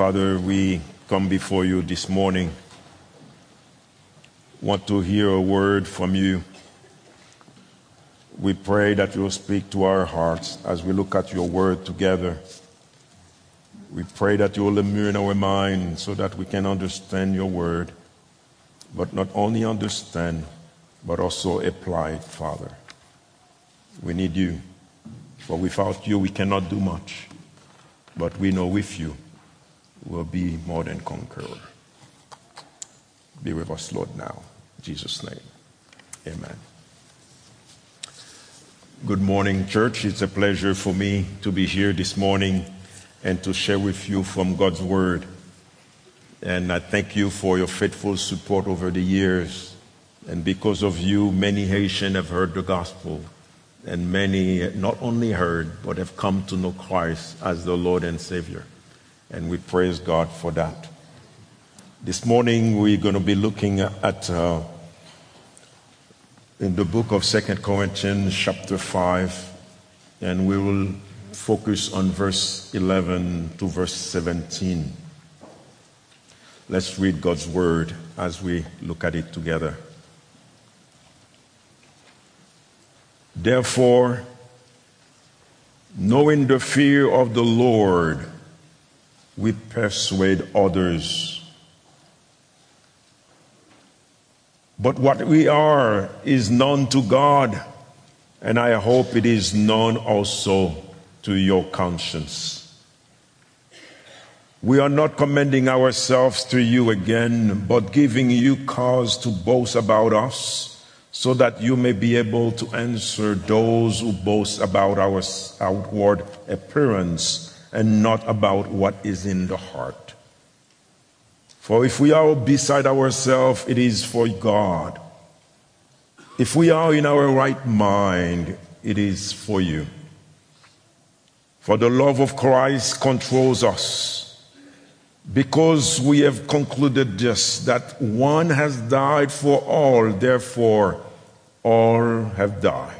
Father, we come before you this morning. Want to hear a word from you. We pray that you will speak to our hearts as we look at your word together. We pray that you will illumine our mind so that we can understand your word, but not only understand, but also apply it, Father. We need you, for without you we cannot do much, but we know with you will be more than conqueror. Be with us, Lord, now. In Jesus' name. Amen. Good morning, church. It's a pleasure for me to be here this morning and to share with you from God's Word. And I thank you for your faithful support over the years. And because of you, many Haitians have heard the gospel. And many not only heard, but have come to know Christ as the Lord and Savior and we praise God for that. This morning we're going to be looking at uh, in the book of Second Corinthians, chapter five, and we will focus on verse 11 to verse 17. Let's read God's word as we look at it together. Therefore, knowing the fear of the Lord, we persuade others. But what we are is known to God, and I hope it is known also to your conscience. We are not commending ourselves to you again, but giving you cause to boast about us, so that you may be able to answer those who boast about our outward appearance and not about what is in the heart. For if we are beside ourselves, it is for God. If we are in our right mind, it is for you. For the love of Christ controls us. Because we have concluded this, that one has died for all, therefore all have died.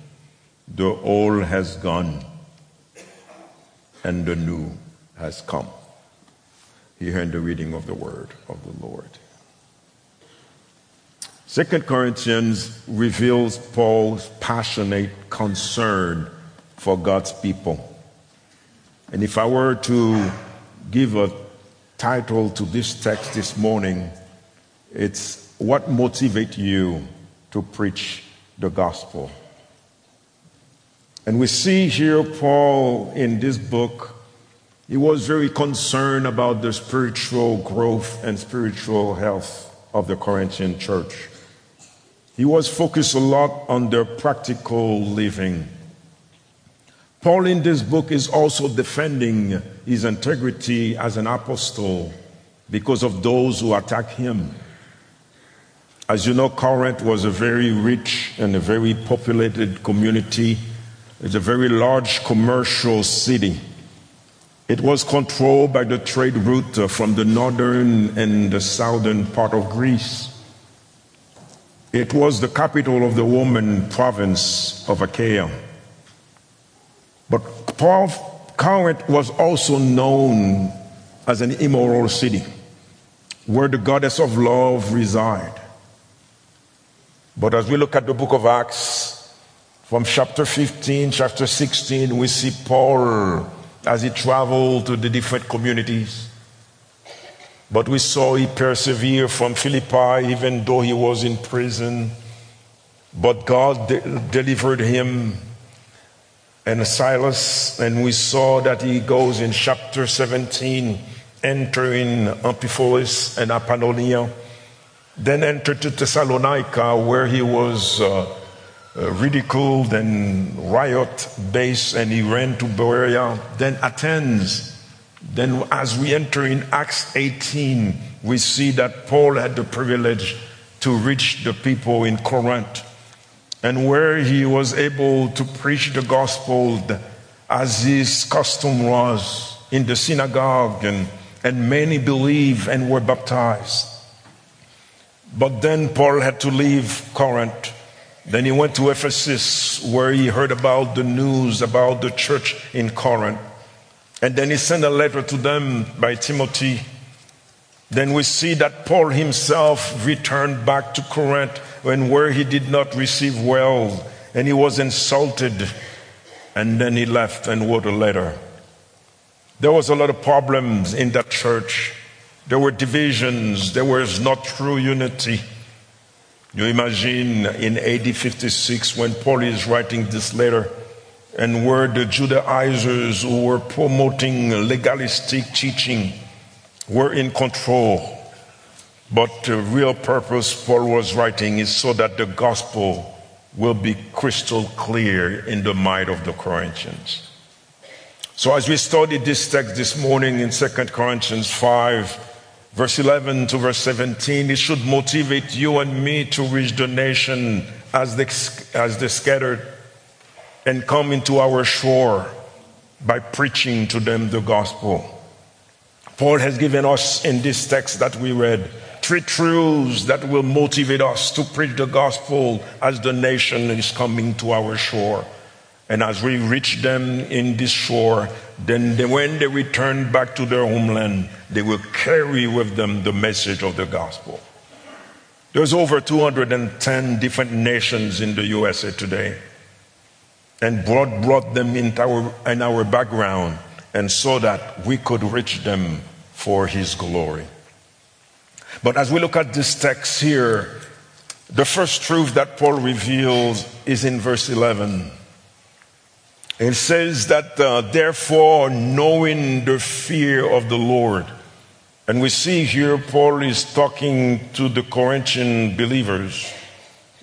The old has gone and the new has come. Here in the reading of the word of the Lord. Second Corinthians reveals Paul's passionate concern for God's people. And if I were to give a title to this text this morning, it's What Motivates You to Preach the Gospel? And we see here Paul in this book, he was very concerned about the spiritual growth and spiritual health of the Corinthian church. He was focused a lot on their practical living. Paul in this book is also defending his integrity as an apostle because of those who attack him. As you know, Corinth was a very rich and a very populated community it's a very large commercial city. It was controlled by the trade route uh, from the northern and the southern part of Greece. It was the capital of the Roman province of Achaia. But Corinth was also known as an immoral city where the goddess of love resided. But as we look at the book of Acts, from chapter 15, chapter 16, we see Paul as he traveled to the different communities. But we saw he persevered from Philippi even though he was in prison. But God de- delivered him and Silas, and we saw that he goes in chapter 17, entering Amphipolis and Apollonia, then entered to Thessalonica, where he was. Uh, Uh, ridiculed and riot based, and he ran to Berea, then Athens, Then, as we enter in Acts 18, we see that Paul had the privilege to reach the people in Corinth and where he was able to preach the gospel as his custom was in the synagogue, and, and many believed and were baptized. But then Paul had to leave Corinth. Then he went to Ephesus, where he heard about the news about the church in Corinth. And then he sent a letter to them by Timothy. Then we see that Paul himself returned back to Corinth when where he did not receive well and he was insulted and then he left and wrote a letter. There was a lot of problems in that church. There were divisions. There was not true unity. You imagine in AD 56 when Paul is writing this letter and where the Judaizers who were promoting legalistic teaching were in control. But the real purpose Paul was writing is so that the gospel will be crystal clear in the mind of the Corinthians. So as we studied this text this morning in 2 Corinthians 5, verse 11 to verse 17, it should motivate you and me to reach the nation as they, as they scattered and come into our shore by preaching to them the gospel. Paul has given us in this text that we read three truths that will motivate us to preach the gospel as the nation is coming to our shore. And as we reach them in this shore, then they, when they return back to their homeland, they will carry with them the message of the gospel. There's over 210 different nations in the USA today. And God brought them into our, in our background, and so that we could reach them for His glory. But as we look at this text here, the first truth that Paul reveals is in verse 11. It says that, uh, therefore, knowing the fear of the Lord. And we see here Paul is talking to the Corinthian believers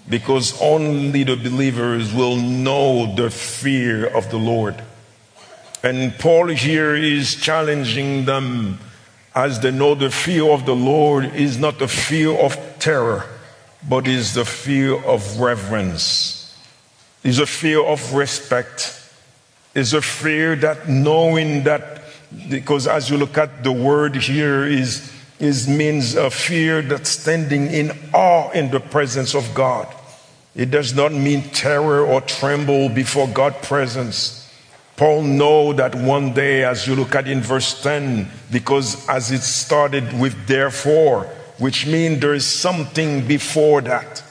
because only the believers will know the fear of the Lord. And Paul here is challenging them as they know the fear of the Lord is not the fear of terror, but is the fear of reverence, is a fear of respect, is a fear that knowing that, because as you look at the word here, is, is means a fear that's standing in awe in the presence of God. It does not mean terror or tremble before God's presence. Paul know that one day, as you look at in verse 10, because as it started with therefore, which means there is something before that.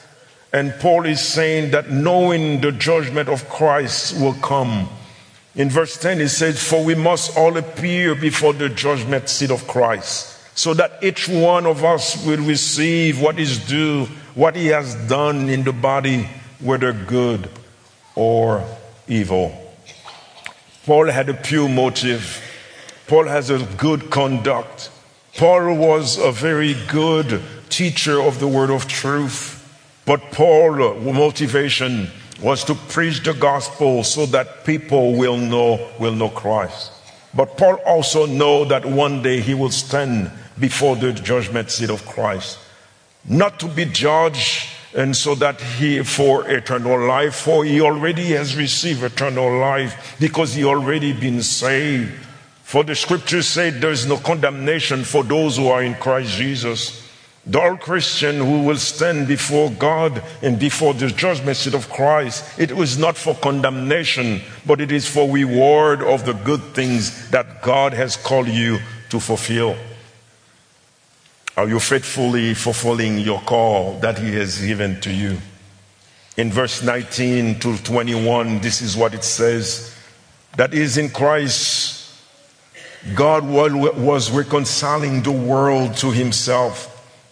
And Paul is saying that knowing the judgment of Christ will come. In verse 10, he says, For we must all appear before the judgment seat of Christ, so that each one of us will receive what is due, what he has done in the body, whether good or evil. Paul had a pure motive. Paul has a good conduct. Paul was a very good teacher of the word of truth. But Paul's motivation was to preach the gospel so that people will know, will know Christ. But Paul also know that one day he will stand before the judgment seat of Christ. Not to be judged and so that he for eternal life for he already has received eternal life because he already been saved for the scriptures say there is no condemnation for those who are in christ jesus the all christian who will stand before god and before the judgment seat of christ it was not for condemnation but it is for reward of the good things that god has called you to fulfill are you faithfully fulfilling your call that He has given to you? In verse 19 to 21, this is what it says that is in Christ, God was reconciling the world to Himself,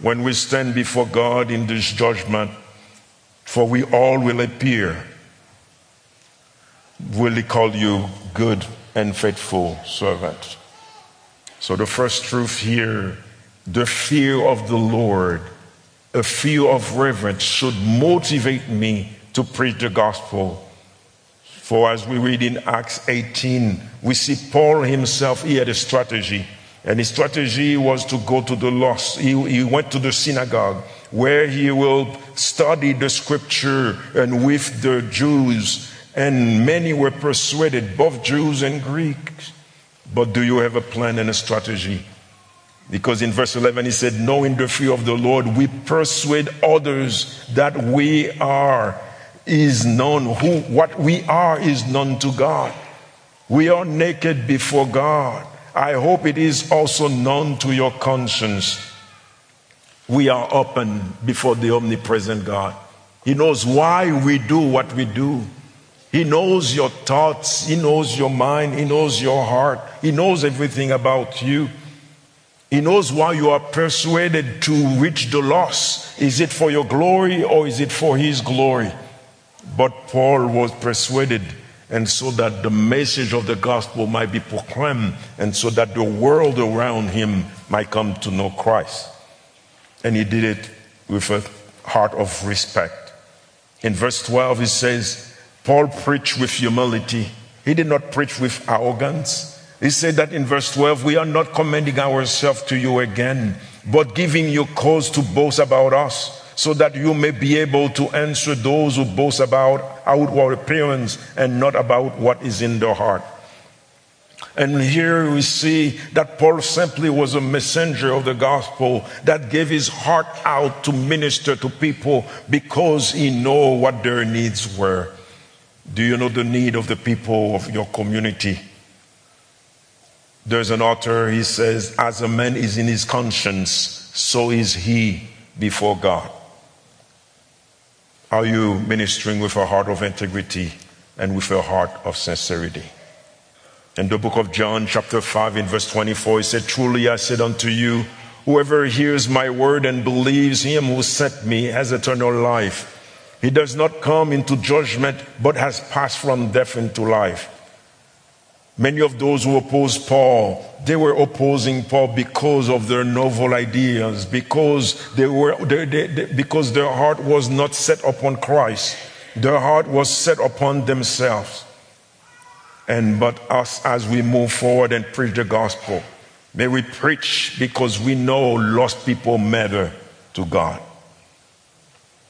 When we stand before God in this judgment, for we all will appear, will he call you good and faithful servant. So, the first truth here the fear of the Lord, a fear of reverence, should motivate me to preach the gospel for as we read in Acts 18, we see Paul himself, he had a strategy. And his strategy was to go to the lost. He, he went to the synagogue where he will study the scripture and with the Jews. And many were persuaded, both Jews and Greeks. But do you have a plan and a strategy? Because in verse 11 he said, Knowing the fear of the Lord, we persuade others that we are is known. Who, what we are is known to God. We are naked before God. I hope it is also known to your conscience. We are open before the omnipresent God. He knows why we do what we do. He knows your thoughts. He knows your mind. He knows your heart. He knows everything about you. He knows why you are persuaded to reach the lost. Is it for your glory or is it for His glory? But Paul was persuaded, and so that the message of the gospel might be proclaimed, and so that the world around him might come to know Christ. And he did it with a heart of respect. In verse 12, he says, Paul preached with humility. He did not preach with arrogance. He said that in verse 12, we are not commending ourselves to you again, but giving you cause to boast about us so that you may be able to answer those who boast about outward appearance and not about what is in their heart. And here we see that Paul simply was a messenger of the gospel that gave his heart out to minister to people because he knew what their needs were. Do you know the need of the people of your community? There's an author, he says, as a man is in his conscience, so is he before God. Are you ministering with a heart of integrity and with a heart of sincerity? In the book of John, chapter 5, in verse 24, he said, Truly I said unto you, whoever hears my word and believes him who sent me has eternal life. He does not come into judgment, but has passed from death into life. Many of those who opposed Paul, they were opposing Paul because of their novel ideas, because they were, they, they, they, because their heart was not set upon Christ. Their heart was set upon themselves. And but us, as we move forward and preach the gospel, may we preach because we know lost people matter to God.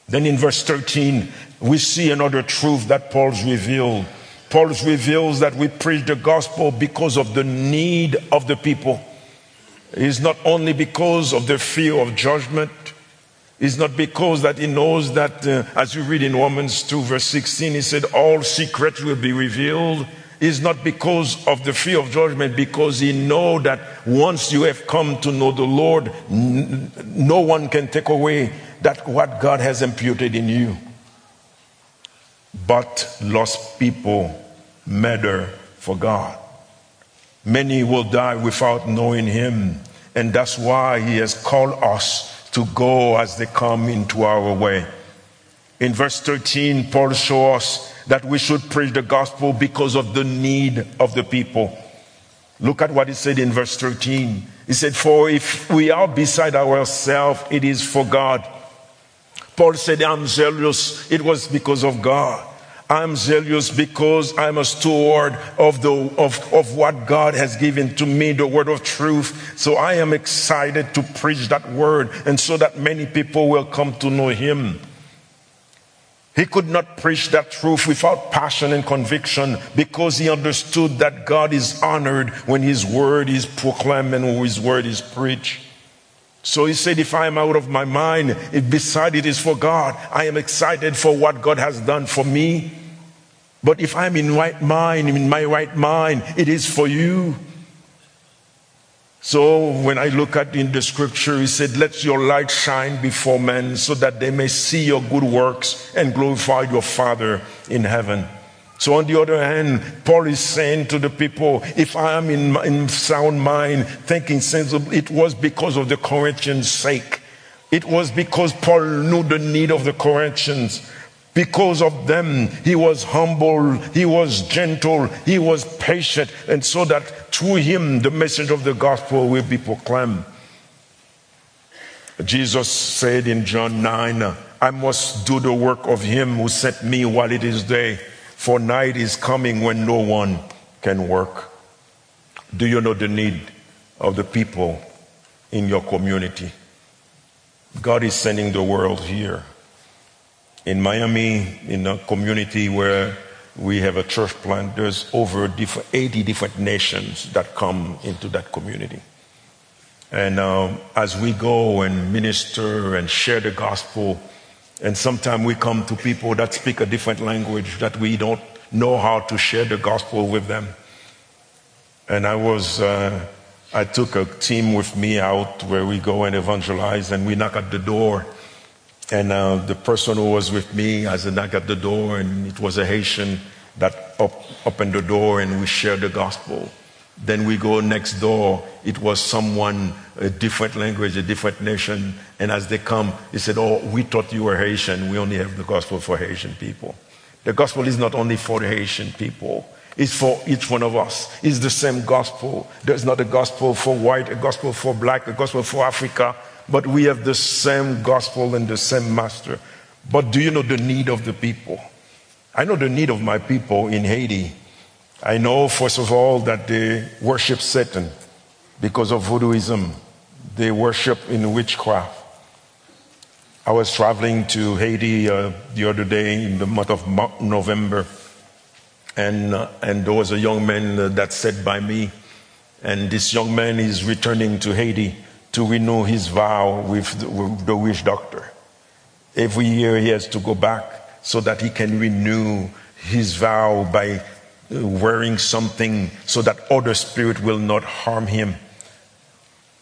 Then in verse 13, we see another truth that Paul's revealed Paul reveals that we preach the gospel because of the need of the people. It's not only because of the fear of judgment. It's not because that he knows that, uh, as you read in Romans 2, verse 16, he said, all secrets will be revealed. It's not because of the fear of judgment, because he know that once you have come to know the Lord, n- no one can take away that what God has imputed in you. But lost people matter for God. Many will die without knowing Him, and that's why He has called us to go as they come into our way. In verse 13, Paul shows us that we should preach the gospel because of the need of the people. Look at what he said in verse 13. He said, For if we are beside ourselves, it is for God. Paul said, I'm zealous. It was because of God. I'm zealous because I'm a steward of, the, of, of what God has given to me, the word of truth. So I am excited to preach that word and so that many people will come to know Him. He could not preach that truth without passion and conviction because he understood that God is honored when his word is proclaimed and when his word is preached. So he said, if I am out of my mind, if beside it is for God, I am excited for what God has done for me. But if I'm in right mind, in my right mind, it is for you. So when I look at in the scripture, he said, Let your light shine before men so that they may see your good works and glorify your Father in heaven. So, on the other hand, Paul is saying to the people, if I am in, in sound mind, thinking sensible, it was because of the Corinthians' sake. It was because Paul knew the need of the Corinthians. Because of them, he was humble, he was gentle, he was patient, and so that through him the message of the gospel will be proclaimed. Jesus said in John 9, I must do the work of him who sent me while it is day, for night is coming when no one can work. Do you know the need of the people in your community? God is sending the world here. In Miami, in a community where we have a church plant, there's over 80 different nations that come into that community. And um, as we go and minister and share the gospel, and sometimes we come to people that speak a different language that we don't know how to share the gospel with them. And I was, uh, I took a team with me out where we go and evangelize, and we knock at the door. And uh, the person who was with me as I knock at the door, and it was a Haitian that op- opened the door, and we shared the gospel. Then we go next door. It was someone, a different language, a different nation. And as they come, he said, Oh, we thought you were Haitian. We only have the gospel for Haitian people. The gospel is not only for the Haitian people, it's for each one of us. It's the same gospel. There's not a gospel for white, a gospel for black, a gospel for Africa, but we have the same gospel and the same master. But do you know the need of the people? I know the need of my people in Haiti. I know, first of all, that they worship Satan because of voodooism. They worship in witchcraft. I was traveling to Haiti uh, the other day in the month of November, and, uh, and there was a young man uh, that sat by me, and this young man is returning to Haiti to renew his vow with the, with the witch doctor. Every year he has to go back so that he can renew his vow by wearing something so that other spirit will not harm him.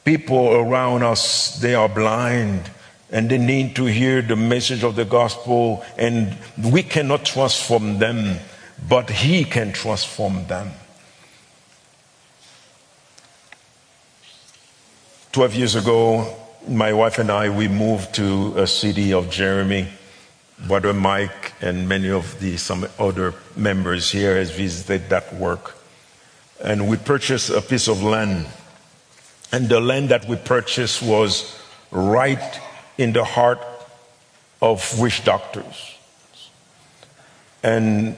People around us, they are blind and they need to hear the message of the gospel and we cannot transform them, but he can transform them. 12 years ago, my wife and I, we moved to a city of Jérémie Brother Mike and many of the some other members here has visited that work. And we purchased a piece of land. And the land that we purchased was right in the heart of witch doctors. And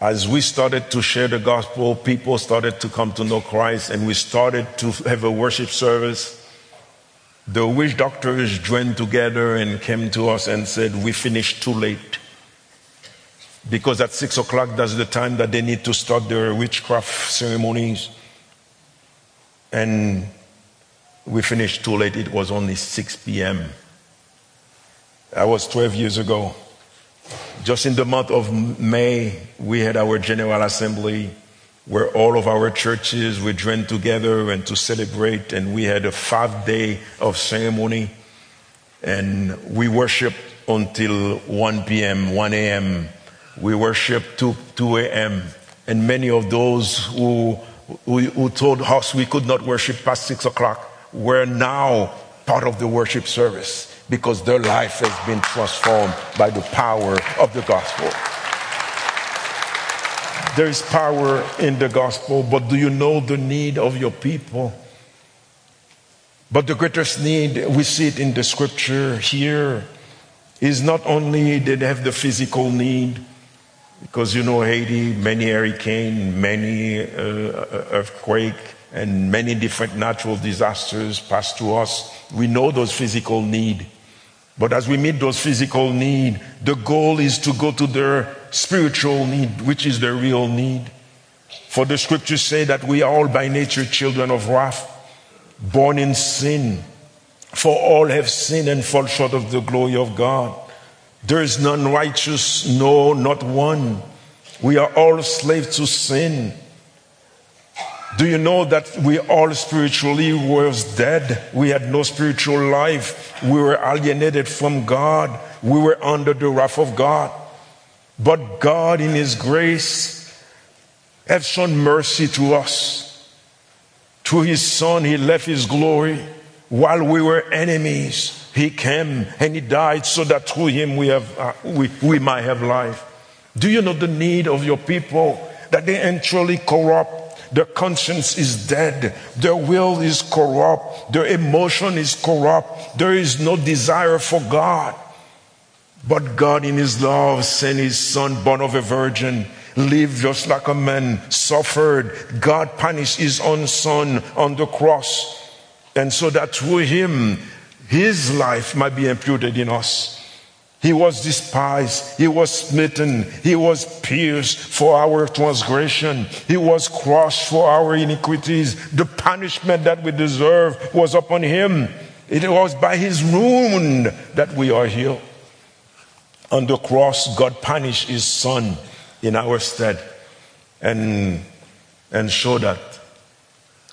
as we started to share the gospel, people started to come to know Christ, and we started to have a worship service the witch doctors joined together and came to us and said, We finished too late. Because at six o'clock, that's the time that they need to start their witchcraft ceremonies. And we finished too late. It was only 6 p.m. That was 12 years ago. Just in the month of May, we had our General Assembly where all of our churches were joined together and to celebrate. And we had a five day of ceremony. And we worshiped until 1 p.m., 1 a.m. We worshiped 2, 2 a.m. And many of those who, who, who told us we could not worship past 6 o'clock were now part of the worship service because their life has been transformed by the power of the gospel. There is power in the gospel, but do you know the need of your people? But the greatest need, we see it in the scripture here, is not only they have the physical need, because you know Haiti, many hurricane, many uh, earthquake, and many different natural disasters pass to us. We know those physical need. But as we meet those physical need, the goal is to go to their spiritual need, which is the real need. For the scriptures say that we are all by nature children of wrath, born in sin. For all have sinned and fall short of the glory of God. There is none righteous, no, not one. We are all slaves to sin. Do you know that we all spiritually was dead? We had no spiritual life. We were alienated from God. We were under the wrath of God. But God, in His grace, have shown mercy to us. Through His Son, He left His glory while we were enemies. He came and He died so that through Him we, have, uh, we, we might have life. Do you know the need of your people? That they actually corrupt. Their conscience is dead. Their will is corrupt. Their emotion is corrupt. There is no desire for God. But God, in His love, sent His Son, born of a virgin, lived just like a man, suffered. God punished His own Son on the cross. And so that through Him, His life might be imputed in us. He was despised. He was smitten. He was pierced for our transgression. He was crushed for our iniquities. The punishment that we deserve was upon him. It was by his wound that we are healed. On the cross, God punished his son in our stead and, and showed that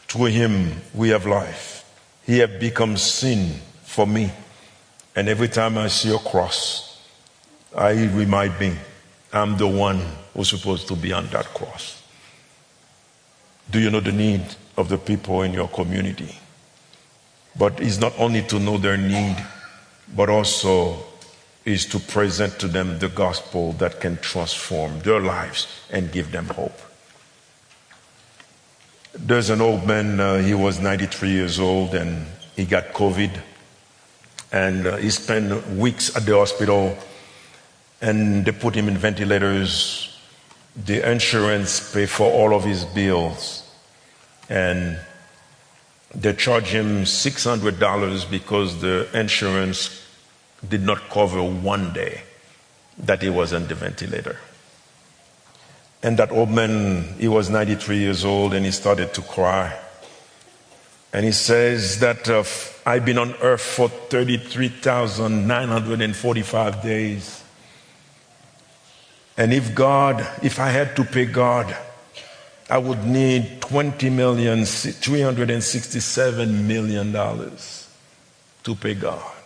through him we have life. He have become sin for me. And every time I see a cross, I remind me I'm the one who's supposed to be on that cross. Do you know the need of the people in your community? But it's not only to know their need, but also is to present to them the gospel that can transform their lives and give them hope. There's an old man, uh, he was 93 years old and he got COVID. And uh, he spent weeks at the hospital and they put him in ventilators. The insurance paid for all of his bills. And they charged him $600 because the insurance did not cover one day that he was on the ventilator. And that old man, he was 93 years old and he started to cry. And he says that uh, I've been on earth for 33,945 days. And if God, if I had to pay God, I would need 20 million, 367 million dollars to pay God.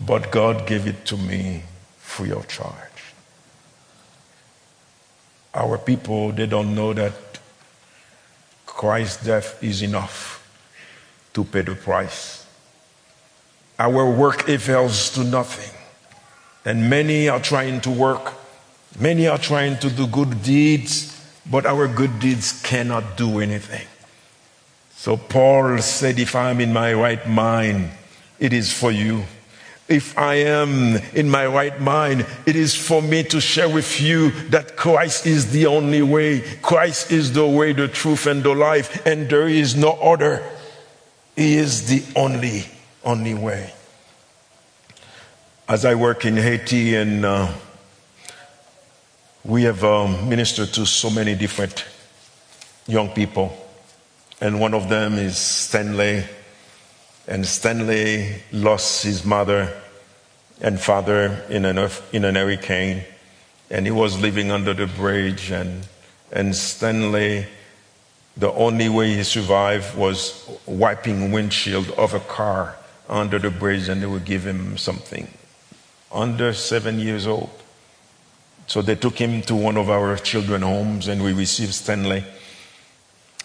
But God gave it to me free of charge. Our people, they don't know that Christ's death is enough to pay the price. Our work avails to nothing. And many are trying to work, many are trying to do good deeds, but our good deeds cannot do anything. So Paul said, If I am in my right mind, it is for you if I am in my right mind, it is for me to share with you that Christ is the only way. Christ is the way, the truth, and the life, and there is no other. He is the only, only way. As I work in Haiti, and uh, we have um, ministered to so many different young people, and one of them is Stanley and Stanley lost his mother and father in an, in an hurricane, and he was living under the bridge. And, and Stanley, the only way he survived was wiping windshield of a car under the bridge, and they would give him something. Under seven years old. So they took him to one of our children homes, and we received Stanley.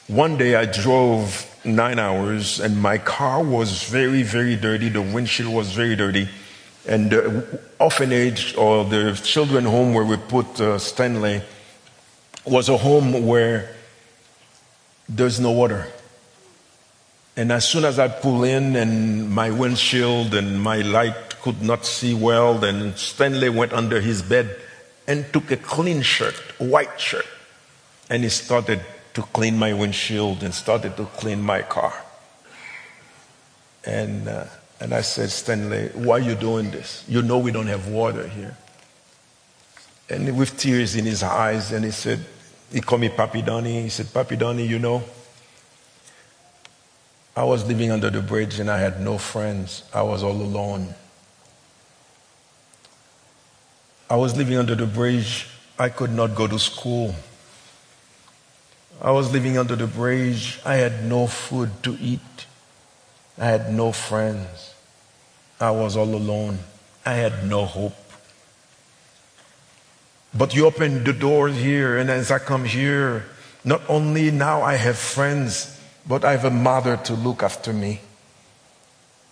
One day I drove nine hours and my car was very, very dirty. The windshield was very dirty. And the orphanage or the children home where we put uh, Stanley was a home where there's no water. And as soon as I pull in and my windshield and my light could not see well, then Stanley went under his bed and took a clean shirt, white shirt, and he started to clean my windshield and started to clean my car. And, uh, and I said, Stanley, why are you doing this? You know we don't have water here. And with tears in his eyes, and he said, he called me Papi Donnie. He said, Papi Donnie, you know, I was living under the bridge and I had no friends. I was all alone. I was living under the bridge. I could not go to school. I was living under the bridge. I had no food to eat. I had no friends. I was all alone. I had no hope. But you opened the doors here, and as I come here, not only now I have friends, but I have a mother to look after me.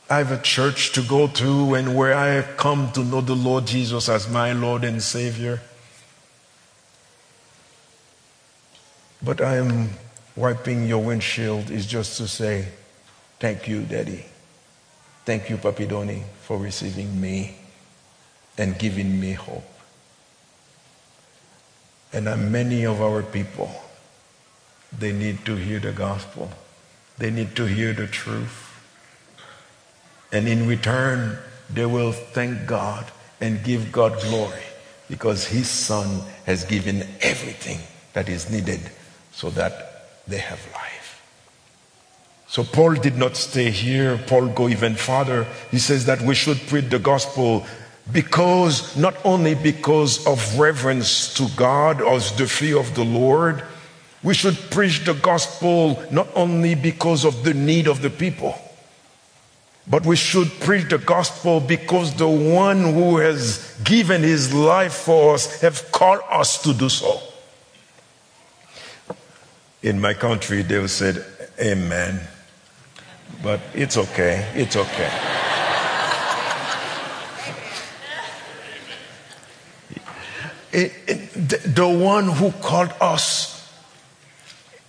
I have a church to go to and where I have come to know the Lord Jesus as my Lord and Savior. But I am wiping your windshield is just to say, Thank you, Daddy. Thank you, Papi Donnie, for receiving me and giving me hope. And many of our people, they need to hear the gospel. They need to hear the truth. And in return, they will thank God and give God glory because His Son has given everything that is needed so that they have life. So Paul did not stay here. Paul go even farther. He says that we should preach the gospel because not only because of reverence to God or the fear of the Lord, we should preach the gospel not only because of the need of the people, but we should preach the gospel because the one who has given his life for us have called us to do so. In my country, they said, Amen. But it's okay. It's okay. It, it, the one who called us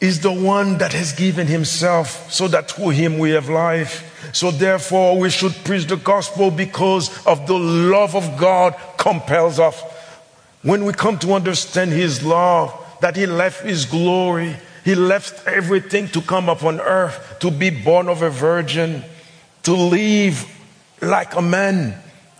is the one that has given himself so that through him we have life. So therefore we should preach the gospel because of the love of God compels us. When we come to understand his love, that he left his glory, he left everything to come upon earth, to be born of a virgin, to live like a man,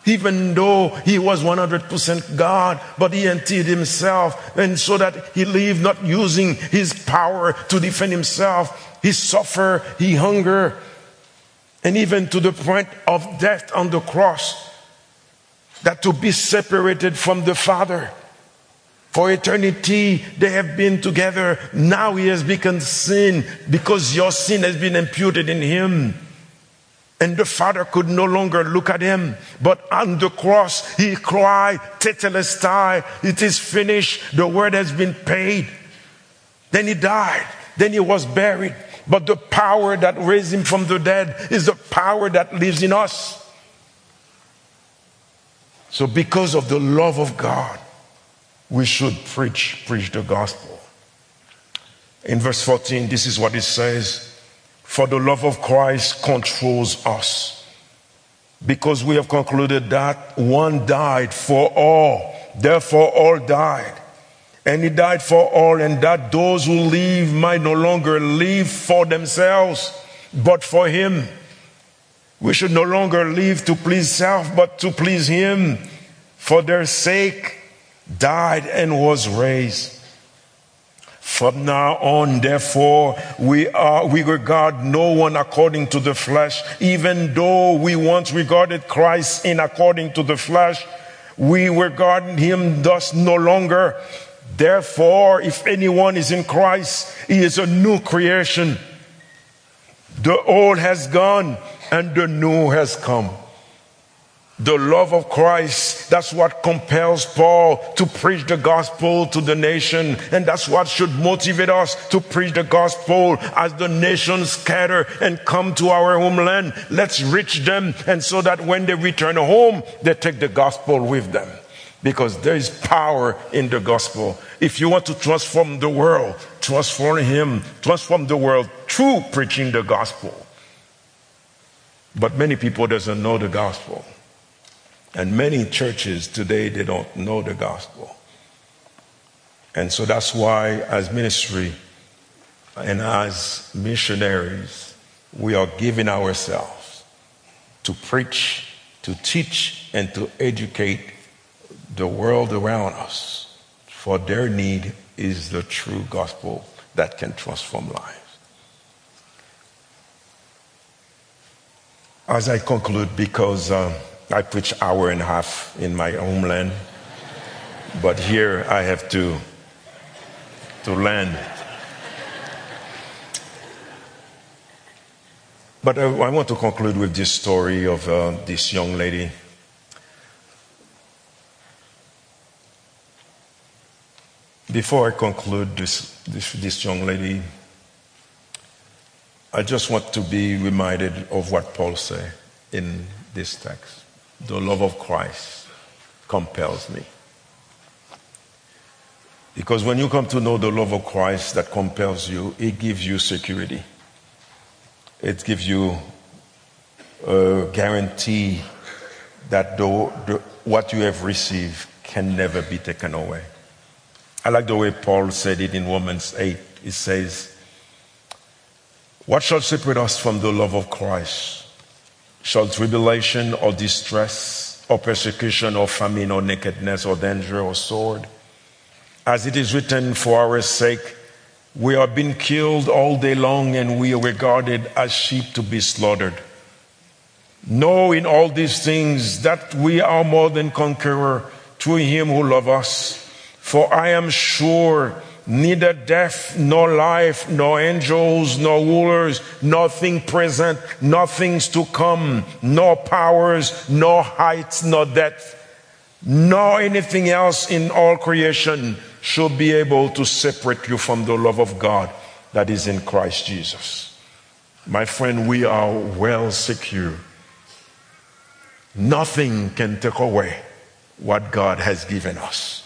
even though he was 100% God, but he emptied himself, and so that he lived not using his power to defend himself. He suffered, he hunger, and even to the point of death on the cross, that to be separated from the Father. For eternity, they have been together. Now he has become sin because your sin has been imputed in him. And the father could no longer look at him. But on the cross, he cried, Tetelestai, it is finished. The word has been paid. Then he died. Then he was buried. But the power that raised him from the dead is the power that lives in us. So, because of the love of God, we should preach, preach the gospel. In verse 14, this is what it says. For the love of Christ controls us. Because we have concluded that one died for all, therefore all died. And he died for all, and that those who live might no longer live for themselves, but for him. We should no longer live to please self, but to please him. For their sake, died and was raised. From now on, therefore, we are, we regard no one according to the flesh, even though we once regarded Christ in according to the flesh, we regard him thus no longer. Therefore, if anyone is in Christ, he is a new creation. The old has gone and the new has come the love of Christ. That's what compels Paul to preach the gospel to the nation. And that's what should motivate us to preach the gospel as the nations scatter and come to our homeland. Let's reach them. And so that when they return home, they take the gospel with them. Because there is power in the gospel. If you want to transform the world, transform him, transform the world through preaching the gospel. But many people doesn't know the gospel. And many churches today, they don't know the gospel. And so that's why, as ministry and as missionaries, we are giving ourselves to preach, to teach, and to educate the world around us. For their need is the true gospel that can transform lives. As I conclude, because. Um, I preach hour and a half in my homeland, but here I have to to land. But I, I want to conclude with this story of uh, this young lady. Before I conclude this, this, this young lady, I just want to be reminded of what Paul said in this text. The love of Christ compels me. Because when you come to know the love of Christ that compels you, it gives you security. It gives you a guarantee that the, the, what you have received can never be taken away. I like the way Paul said it in Romans 8. He says, What shall separate us from the love of Christ? Shall tribulation or distress or persecution or famine or nakedness or danger or sword? As it is written, for our sake, we are being killed all day long and we are regarded as sheep to be slaughtered. Know in all these things that we are more than conqueror through him who loved us. For I am sure neither death, nor life, nor angels, nor rulers, nothing present, nothing's to come, nor powers, nor heights, nor depth, nor anything else in all creation should be able to separate you from the love of God that is in Christ Jesus. My friend, we are well secure. Nothing can take away what God has given us.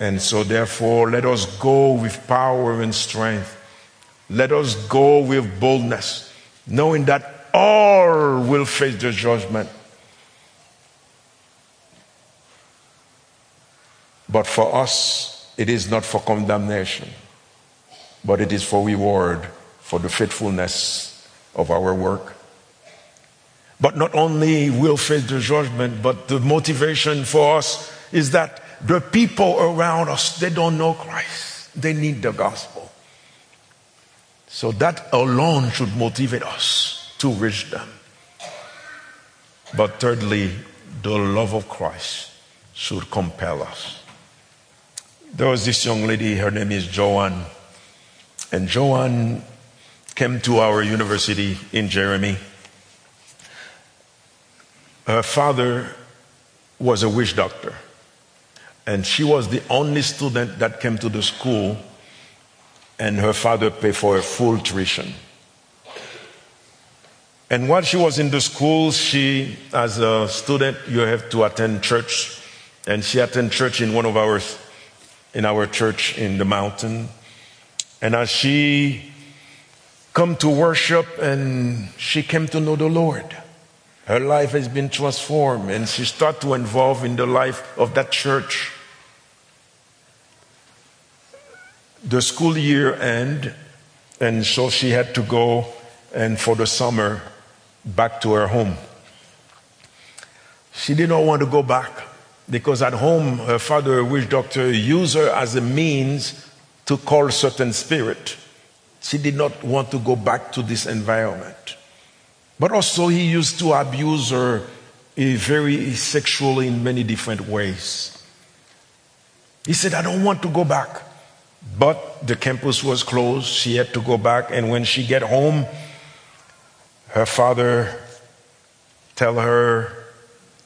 And so, therefore, let us go with power and strength. Let us go with boldness, knowing that all will face the judgment. But for us, it is not for condemnation, but it is for reward for the faithfulness of our work. But not only will face the judgment, but the motivation for us is that the people around us, they don't know Christ. They need the gospel. So that alone should motivate us to reach them. But thirdly, the love of Christ should compel us. There was this young lady, her name is Joanne. And Joanne came to our university in Jérémie. Her father was a witch doctor. And she was the only student that came to the school, and her father paid for her full tuition. And while she was in the school, she, as a student, you have to attend church. And she attended church in one of our, in our church in the mountain. And as she come to worship and she came to know the Lord, her life has been transformed and she started to involve in the life of that church. The school year end, and so she had to go and for the summer back to her home. She did not want to go back because at home her father, a witch doctor, used her as a means to call certain spirit. She did not want to go back to this environment. But also, he used to abuse her very sexually in many different ways. He said, I don't want to go back. But the campus was closed. She had to go back. And when she get home, her father tell her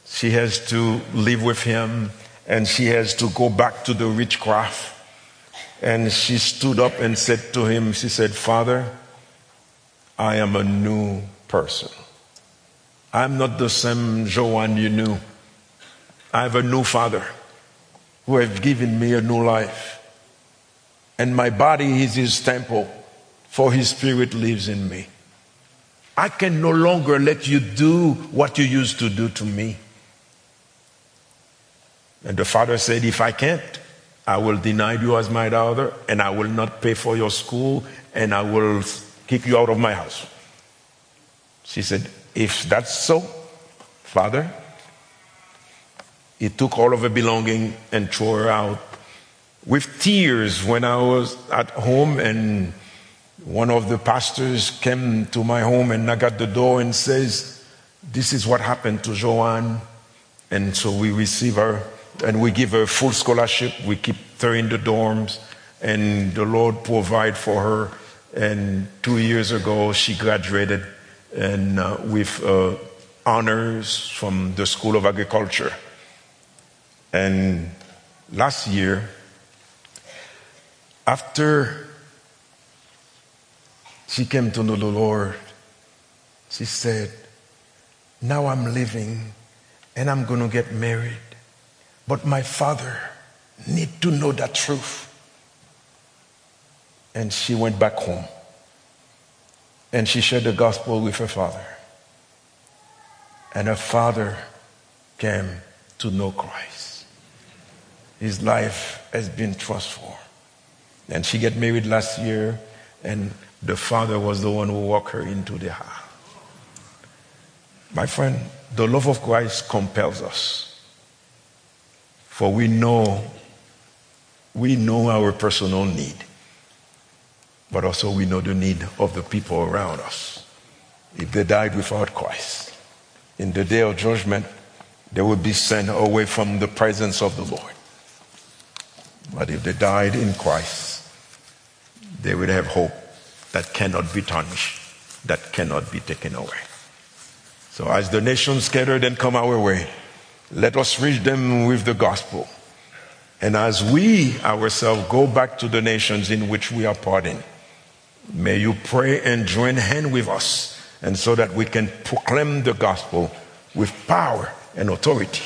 she has to live with him and she has to go back to the witchcraft. And she stood up and said to him, she said, Father, I am a new person. I'm not the same Joanne you knew. I have a new father who has given me a new life. And my body is his temple, for his spirit lives in me. I can no longer let you do what you used to do to me. And the father said, If I can't, I will deny you as my daughter, and I will not pay for your school, and I will kick you out of my house. She said, If that's so, Father, he took all of her belonging and threw her out with tears when I was at home and one of the pastors came to my home and knocked at the door and says, This is what happened to Joanne. And so we receive her and we give her full scholarship. We keep her in the dorms and the Lord provide for her. And two years ago, she graduated and uh, with uh, honors from the School of Agriculture. And last year, After she came to know the Lord, she said, Now I'm living and I'm going to get married. But my father need to know the truth. And she went back home. And she shared the gospel with her father. And her father came to know Christ. His life has been transformed. And she got married last year, and the father was the one who walked her into the house. My friend, the love of Christ compels us. For we know, we know our personal need, but also we know the need of the people around us. If they died without Christ, in the day of judgment, they would be sent away from the presence of the Lord. But if they died in Christ, they would have hope that cannot be tarnished, that cannot be taken away. So as the nations scattered and come our way, let us reach them with the gospel. And as we ourselves go back to the nations in which we are parting, may you pray and join hand with us, and so that we can proclaim the gospel with power and authority,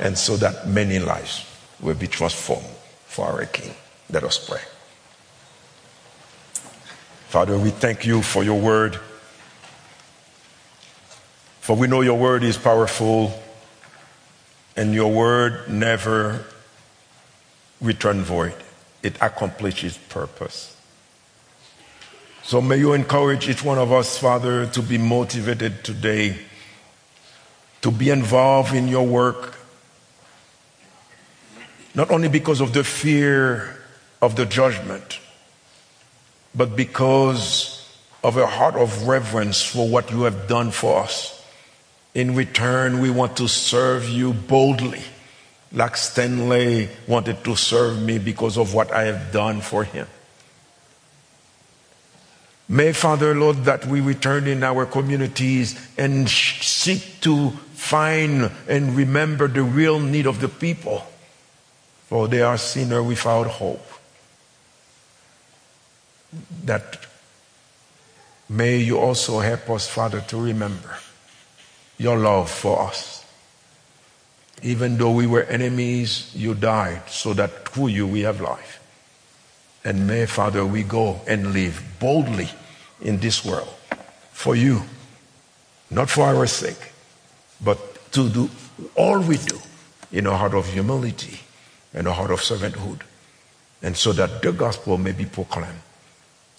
and so that many lives will be transformed for our King. Let us pray. Father, we thank you for your word. For we know your word is powerful and your word never return void. It accomplishes purpose. So may you encourage each one of us, Father, to be motivated today, to be involved in your work, not only because of the fear of the judgment, but because of a heart of reverence for what you have done for us. In return, we want to serve you boldly, like Stanley wanted to serve me because of what I have done for him. May, Father, Lord, that we return in our communities and seek to find and remember the real need of the people, for they are sinners without hope. That may you also help us, Father, to remember your love for us. Even though we were enemies, you died so that through you we have life. And may, Father, we go and live boldly in this world for you, not for our sake, but to do all we do in a heart of humility and a heart of servanthood, and so that the gospel may be proclaimed.